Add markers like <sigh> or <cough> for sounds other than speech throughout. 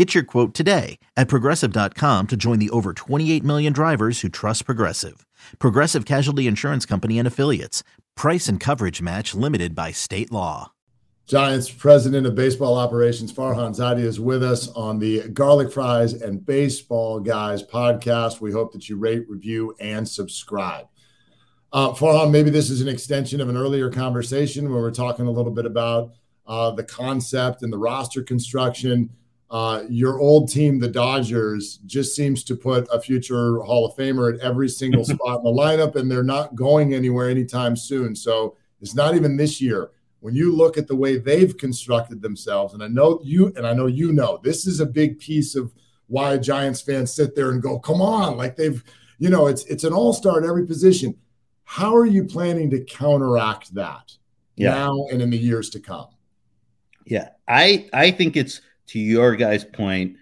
Get your quote today at progressive.com to join the over 28 million drivers who trust Progressive. Progressive Casualty Insurance Company and Affiliates. Price and coverage match limited by state law. Giants president of baseball operations, Farhan Zaidi, is with us on the Garlic Fries and Baseball Guys podcast. We hope that you rate, review, and subscribe. Uh, Farhan, maybe this is an extension of an earlier conversation where we're talking a little bit about uh, the concept and the roster construction uh, your old team, the Dodgers, just seems to put a future Hall of Famer at every single <laughs> spot in the lineup, and they're not going anywhere anytime soon. So it's not even this year. When you look at the way they've constructed themselves, and I know you, and I know you know, this is a big piece of why Giants fans sit there and go, "Come on!" Like they've, you know, it's it's an all star at every position. How are you planning to counteract that yeah. now and in the years to come? Yeah, I I think it's to your guys' point,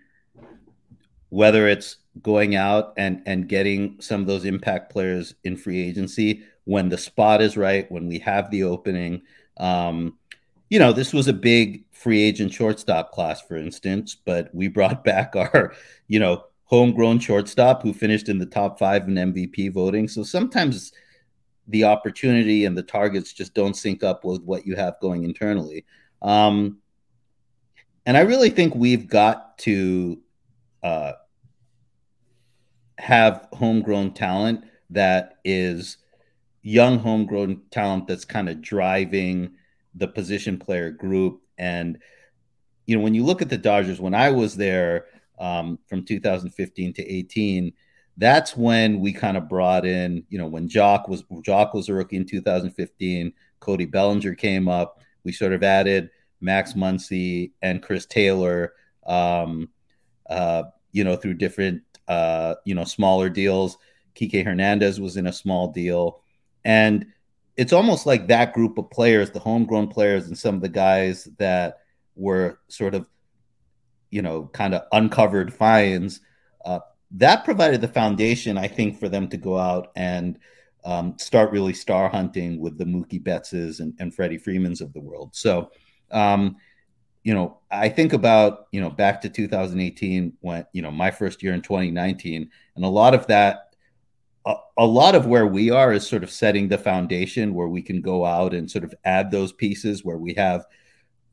whether it's going out and and getting some of those impact players in free agency when the spot is right, when we have the opening. Um, you know, this was a big free agent shortstop class, for instance, but we brought <laughs> back our, you know, homegrown shortstop who finished in the top five in MVP voting. So sometimes the opportunity and the targets just don't sync up with what you have going internally. Um, and I really think we've got to uh, have homegrown talent that is young homegrown talent that's kind of driving the position player group. And, you know, when you look at the Dodgers, when I was there um, from 2015 to 18, that's when we kind of brought in, you know, when Joc was Joc was a rookie in 2015, Cody Bellinger came up. We sort of added Max Muncy and Chris Taylor, um, uh, you know, through different, uh, you know, smaller deals. Kike Hernandez was in a small deal. And it's almost like that group of players, the homegrown players, and some of the guys that were sort of, you know, kind of uncovered finds, uh, that provided the foundation, I think, for them to go out and um, start really star hunting with the Mookie Bettses and, and Freddie Freemans of the world. So, um, you know, I think about, you know, back to 2018 when, you know, my first year in 2019, and a lot of that, a, a lot of where we are is sort of setting the foundation where we can go out and sort of add those pieces where we have,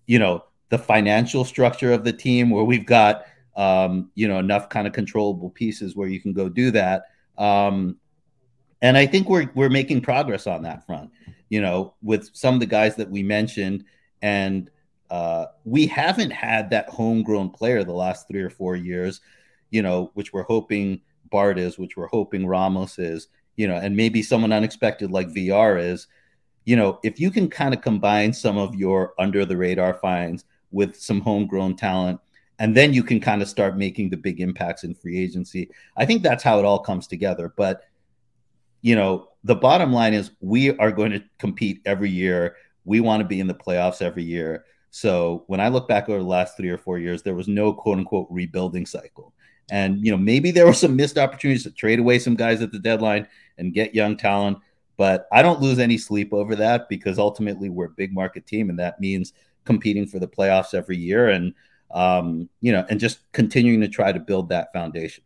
you know, the financial structure of the team where we've got, um, you know, enough kind of controllable pieces where you can go do that. Um, and I think we're we're making progress on that front. You know, with some of the guys that we mentioned, and uh, we haven't had that homegrown player the last three or four years, you know, which we're hoping Bart is, which we're hoping Ramos is, you know, and maybe someone unexpected like VR is. You know, if you can kind of combine some of your under the radar finds with some homegrown talent, and then you can kind of start making the big impacts in free agency. I think that's how it all comes together. But, you know, the bottom line is we are going to compete every year we want to be in the playoffs every year. So when I look back over the last three or four years, there was no quote unquote rebuilding cycle. And you know, maybe there were some missed opportunities to trade away some guys at the deadline and get young talent. But I don't lose any sleep over that because ultimately we're a big market team, and that means competing for the playoffs every year, and um, you know, and just continuing to try to build that foundation.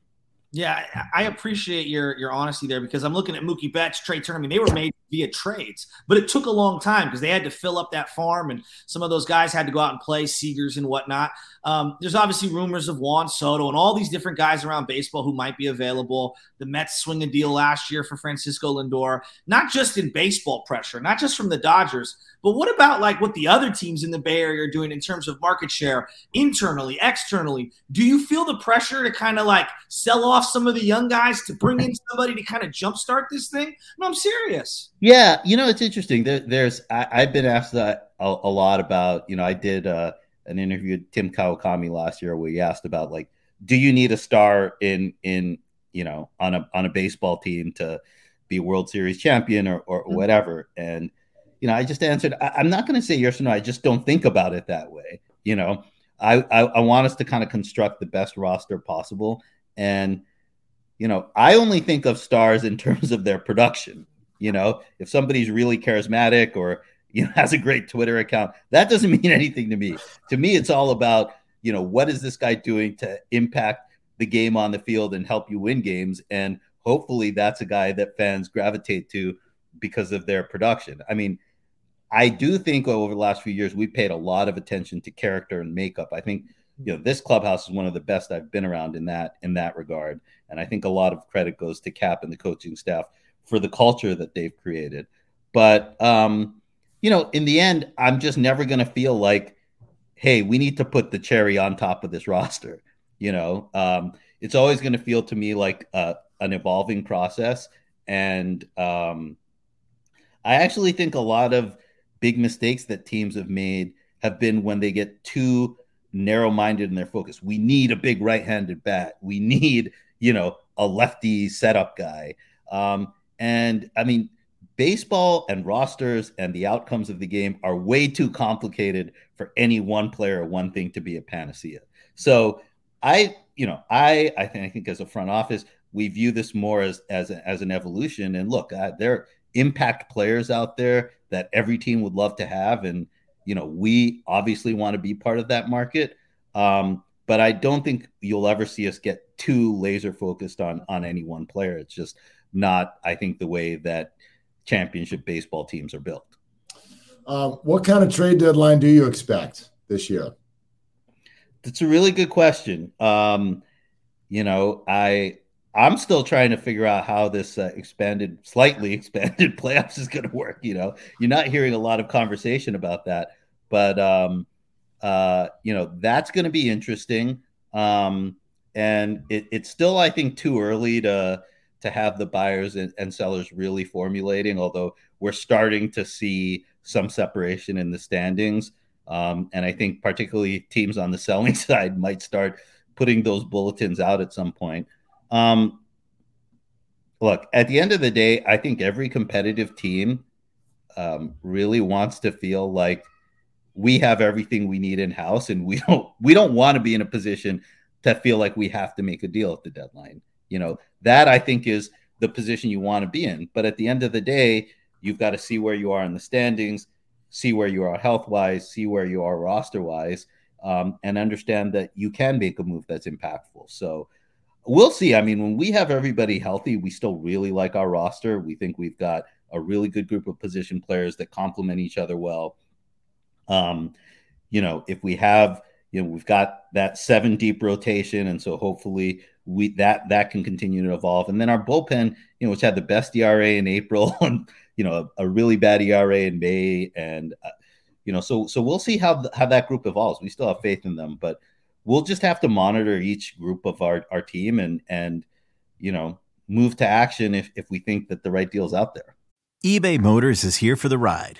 Yeah, I appreciate your your honesty there because I'm looking at Mookie Betts, Trea Turner. I mean, they were made via trades, but it took a long time because they had to fill up that farm, and some of those guys had to go out and play Seegers and whatnot. Um, there's obviously rumors of Juan Soto and all these different guys around baseball who might be available. The Mets swing a deal last year for Francisco Lindor, not just in baseball pressure, not just from the Dodgers, but what about like what the other teams in the Bay Area are doing in terms of market share internally, externally? Do you feel the pressure to kind of like sell off some of the young guys to bring in somebody to kind of jumpstart this thing? No, I'm serious. Yeah, you know it's interesting. There, there's I, have been asked that a, a, lot about. You know, I did uh, an interview with Tim Kawakami last year where he asked about like, do you need a star in in you know on a on a baseball team to be World Series champion or or mm-hmm. whatever? And you know, I just answered, I, am not going to say yes or no. I just don't think about it that way. You know, I, I, I want us to kind of construct the best roster possible. And, you know, I only think of stars in terms of their production. You know, if somebody's really charismatic or, you know, <laughs> has a great Twitter account, that doesn't <laughs> mean anything to me. To me, it's all about, you know, what is this guy doing to impact the game on the field and help you win games? And hopefully that's a guy that fans gravitate to because of their production. I mean, I do think over the last few years we paid a lot of attention to character and makeup. I think you know this clubhouse is one of the best I've been around in that in that regard, and I think a lot of credit goes to Kap and the coaching staff for the culture that they've created. But um, you know, in the end, I'm just never going to feel like, hey, we need to put the cherry on top of this <laughs> roster. You know, um, it's always going to feel to me like uh, an evolving process, and um, I actually think a lot of big mistakes that teams have made have been when they get too narrow minded in their focus. We need a big right handed bat. We need, you know, a lefty setup guy. Um, and I mean, baseball and rosters and the outcomes of the game are way too complicated for any one player or one thing to be a panacea. So I, you know, I, I think, I think as a front office, we view this more as as, a, as an evolution. And look, uh, there are impact players out there that every team would love to have. And, you know, we obviously want to be part of that market. Um, but I don't think you'll ever see us get too laser focused on on any one player. It's just not, I think, the way that championship baseball teams are built. Uh, what kind of trade deadline do you expect this year? That's a really good question. Um, you know, I I'm still trying to figure out how this uh, expanded, slightly <laughs> expanded playoffs is going to work. You know, you're not hearing a lot of conversation about that, but um, uh, you know that's going to be interesting. Um, and it, it's still, I think, too early to to have the buyers and, and sellers really formulating. Although we're starting to see some separation in the standings, um, and I think particularly teams on the selling <laughs> side might start putting those bulletins out at some point. Um, look, at the end of the day, I think every competitive team um, really wants to feel like we have everything we need in house, and we <laughs> don't we don't want to be in a position to feel like we have to make a deal at the deadline. You know, that I think is the position you want to be in. But at the end of the day, you've got to see where you are in the standings, see where you are health wise, see where you are roster wise, um, and understand that you can make a move that's impactful. So we'll see. I mean, when we have everybody healthy, we still really like our roster. We think we've got a really good group of position players that complement each other well. Um, you know, if we have, you know, we've got that seven deep rotation, and so hopefully we that that can continue to evolve. And then our bullpen, you know, which had the best ERA in April <laughs> and you know a, a really bad ERA in May, and uh, you know, so so we'll see how how that group evolves. We still have faith in them, but we'll just have to monitor each group of our, our team and and you know move to action if, if we think that the right deal is out there. eBay Motors is here for the ride.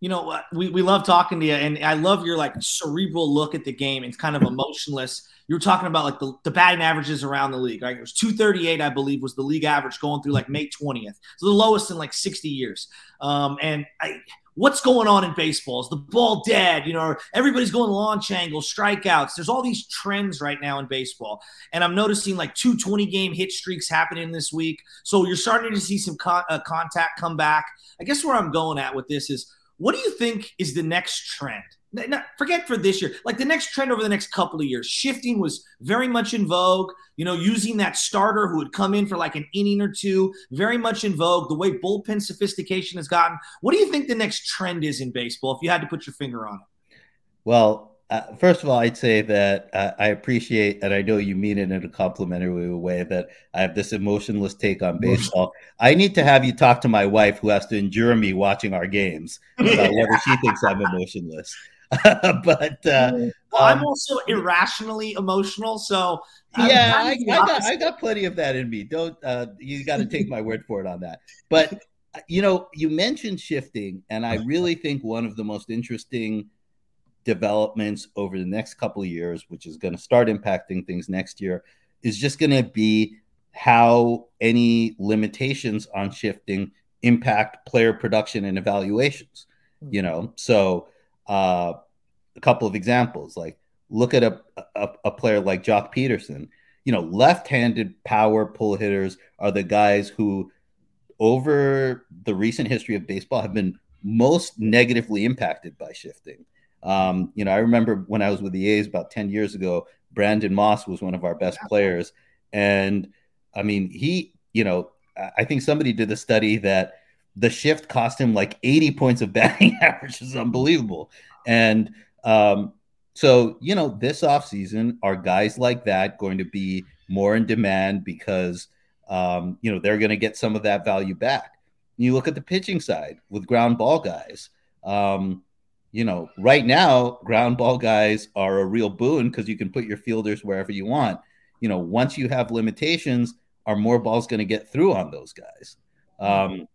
You know, we, we love talking to you, and I love your like cerebral look at the game. It's kind of emotionless. You were talking about like the, the batting averages around the league, right? It was 238, I believe, was the league average going through like May 20th. So the lowest in like 60 years. Um, and I, what's going on in baseball? Is the ball dead? You know, everybody's going launch angles, strikeouts. There's all these trends right now in baseball. And I'm noticing like two 20 game hit streaks happening this week. So you're starting to see some con- uh, contact come back. I guess where I'm going at with this is what do you think is the next trend? Not, forget for this year, like the next trend over the next couple of years. Shifting was very much in vogue. You know, using that starter who would come in for like an inning or two, very much in vogue. The way bullpen sophistication has gotten. What do you think the next trend is in baseball if you had to put your finger on it? Well, uh, first of all, I'd say that uh, I appreciate, and I know you mean it in a complimentary way, that I have this emotionless take on baseball. I need to have you talk to my wife, who has to endure me watching our games, about <laughs> whether she thinks I'm emotionless. <laughs> but uh, well, I'm um, also irrationally emotional, so yeah, I, I, got I got plenty of that in me. Don't uh, you got to take my word for it on that. But you know, you mentioned shifting, and I <laughs> really think one of the most interesting developments over the next couple of years, which is going to start impacting things next year, is just going to be how any limitations on shifting impact player production and evaluations. You know, so uh, a couple of examples, like look at a, a, a player like Joc Pederson. You know, left-handed power pull hitters are the guys who, over the recent history of baseball, have been most negatively impacted by shifting. Um, you know, I remember when I was with the A's about 10 years ago, Brandon Moss was one of our best players. And I mean, he, you know, I think somebody did a study that the shift cost him like 80 points of batting <laughs> average is unbelievable. And um, so, you know, this offseason, are guys like that going to be more in demand because, um, you know, they're going to get some of that value back? You look at the pitching side with ground ball guys. Um, you know, right now, ground ball guys are a real boon because you can put your fielders wherever you want. You know, once you have limitations, are more balls going to get through on those guys? Um,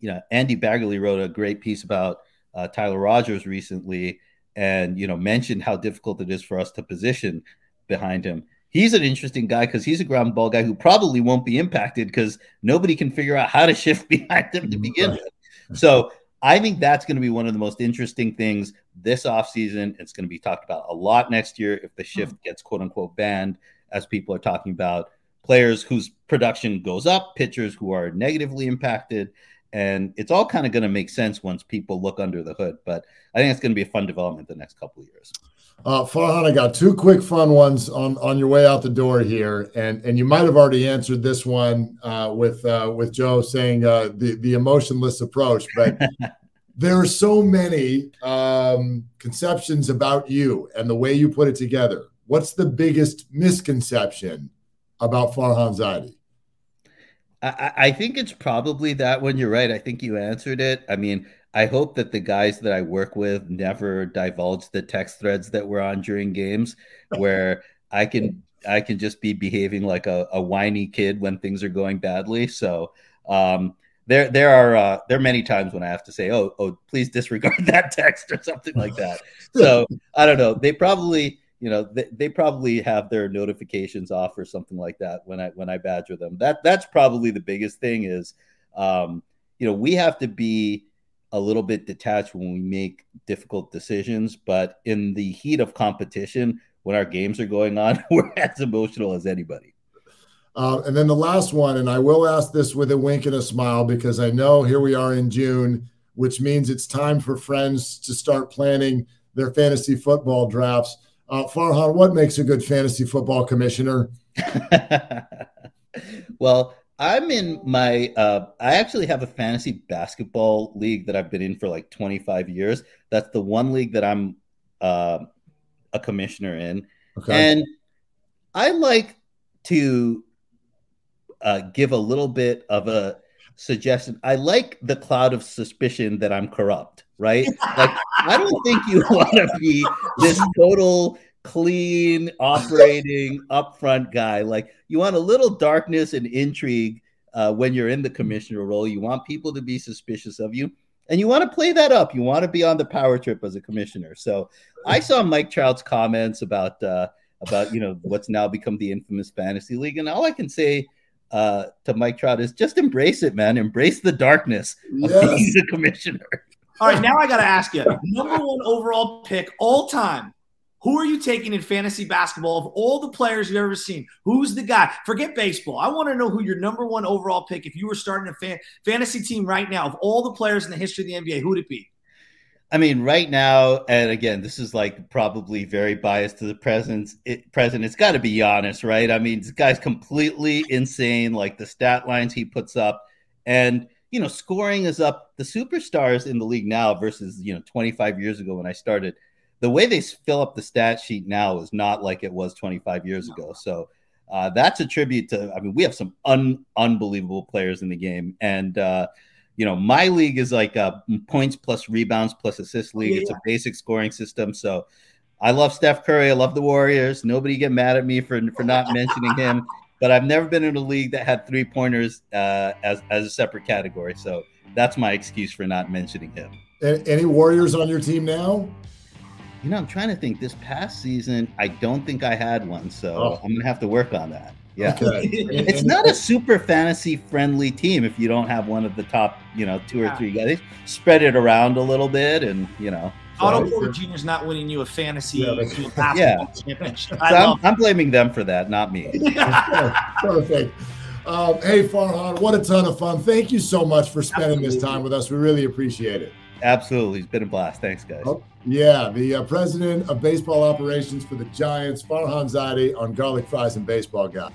you know, Andy Baggarly wrote a great piece about uh, Tyler Rogers recently, and you know, mentioned how difficult it is for us to position behind him. He's an interesting guy because he's a ground ball guy who probably won't be impacted because nobody can figure out how to <laughs> shift behind him to begin with. So I think that's going to be one of the most interesting things this offseason. It's going to be talked about a lot next year if the shift hmm. gets quote unquote banned, as people are talking about players whose production goes up, pitchers who are negatively impacted. And it's all kind of going to make sense once people look under the hood. But I think it's going to be a fun development the next couple of years. Uh, Farhan, I got two quick fun ones on, on your way out the door here, and and you might have already answered this one uh, with uh, with Joe saying uh, the the emotionless approach, but <laughs> there are so many um, conceptions about you and the way you put it together. What's the biggest misconception about Farhan Zaidi? I, I think it's probably that one. You're right. I think you answered it. I mean, I hope that the guys that I work with never divulge the text threads that we're on during games where <laughs> I can I can just be behaving like a, a whiny kid when things are going badly. So um, there there are uh, there are many times when I have to say, oh oh please disregard <laughs> that text or something like that. So I don't know. They probably you know they, they probably have their notifications off or something like that when I when I badger them. That that's probably the biggest thing is um, you know we have to be a little bit detached when we make difficult decisions. But in the heat of competition, when our games are going on, <laughs> we're as emotional as anybody. Uh, and then the last one, and I will ask this with a wink and a smile because I know here we are in June, which means it's time for friends to start planning their fantasy football drafts. Uh, Farhan, what makes a good fantasy football commissioner? <laughs> well, I'm in my. Uh, I actually have a fantasy basketball league that I've been in for like 25 years. That's the one league that I'm uh, a commissioner in, okay. and I like to uh, give a little bit of a suggestion. I like the cloud of suspicion that I'm corrupt, right? <laughs> Like, I don't think you <laughs> want to be this total clean operating <laughs> upfront guy. Like, you want a little darkness and intrigue uh, when you're in the commissioner role. You want people to be suspicious of you, and you want to play that up. You want to be on the power trip as a commissioner. So, I saw Mike Trout's comments about uh, about you know what's now become the infamous fantasy league, and all I can say uh, to Mike Trout is just embrace it, man. Embrace the darkness of yes. being the commissioner. All right, now I got to ask you: number one overall pick all time. Who are you taking in fantasy basketball of all the players you've ever seen? Who's the guy? Forget baseball. I want to know who your number one overall pick. If you were starting a fan- fantasy team right now of all the players in the history of the NBA, who'd it be? I mean, right now, and again, this is like probably very biased to the present. It, president, it's got to be Giannis, right? I mean, this guy's completely insane. Like the stat lines he puts up, and you know, scoring is up. The superstars in the league now versus you know 25 years ago when I started. The way they fill up the stat sheet now is not like it was 25 years ago. So uh, that's a tribute to. I mean, we have some un- unbelievable players in the game, and uh, you know, my league is like a points plus rebounds plus assist league. Yeah, it's a basic scoring system. So I love Steph Curry. I love the Warriors. Nobody get mad at me for for not mentioning him. <laughs> But I've never been in a league that had three pointers uh, as as a separate category. So that's my excuse for not mentioning him. Any Warriors on your team now? You know, I'm trying to think. This past season, I don't think I had one, so oh. I'm gonna have to work on that. Yeah. Okay. <laughs> it's not a super fantasy friendly team if you don't have one of the top, you know, two or three guys. spread it around a little bit and, you know. Otto Porter Jr. is not winning you a fantasy yeah, yeah. championship. So I'm, I'm, blaming them for that, not me. <laughs> Perfect. Um, hey, Farhan, what a ton of fun. Thank you so much for spending Absolutely. this time with us. We really appreciate it. Absolutely. It's been a blast. Thanks, guys. Oh, yeah. The uh, president of baseball operations for the Giants, Farhan Zaidi on Garlic Fries and Baseball Guy.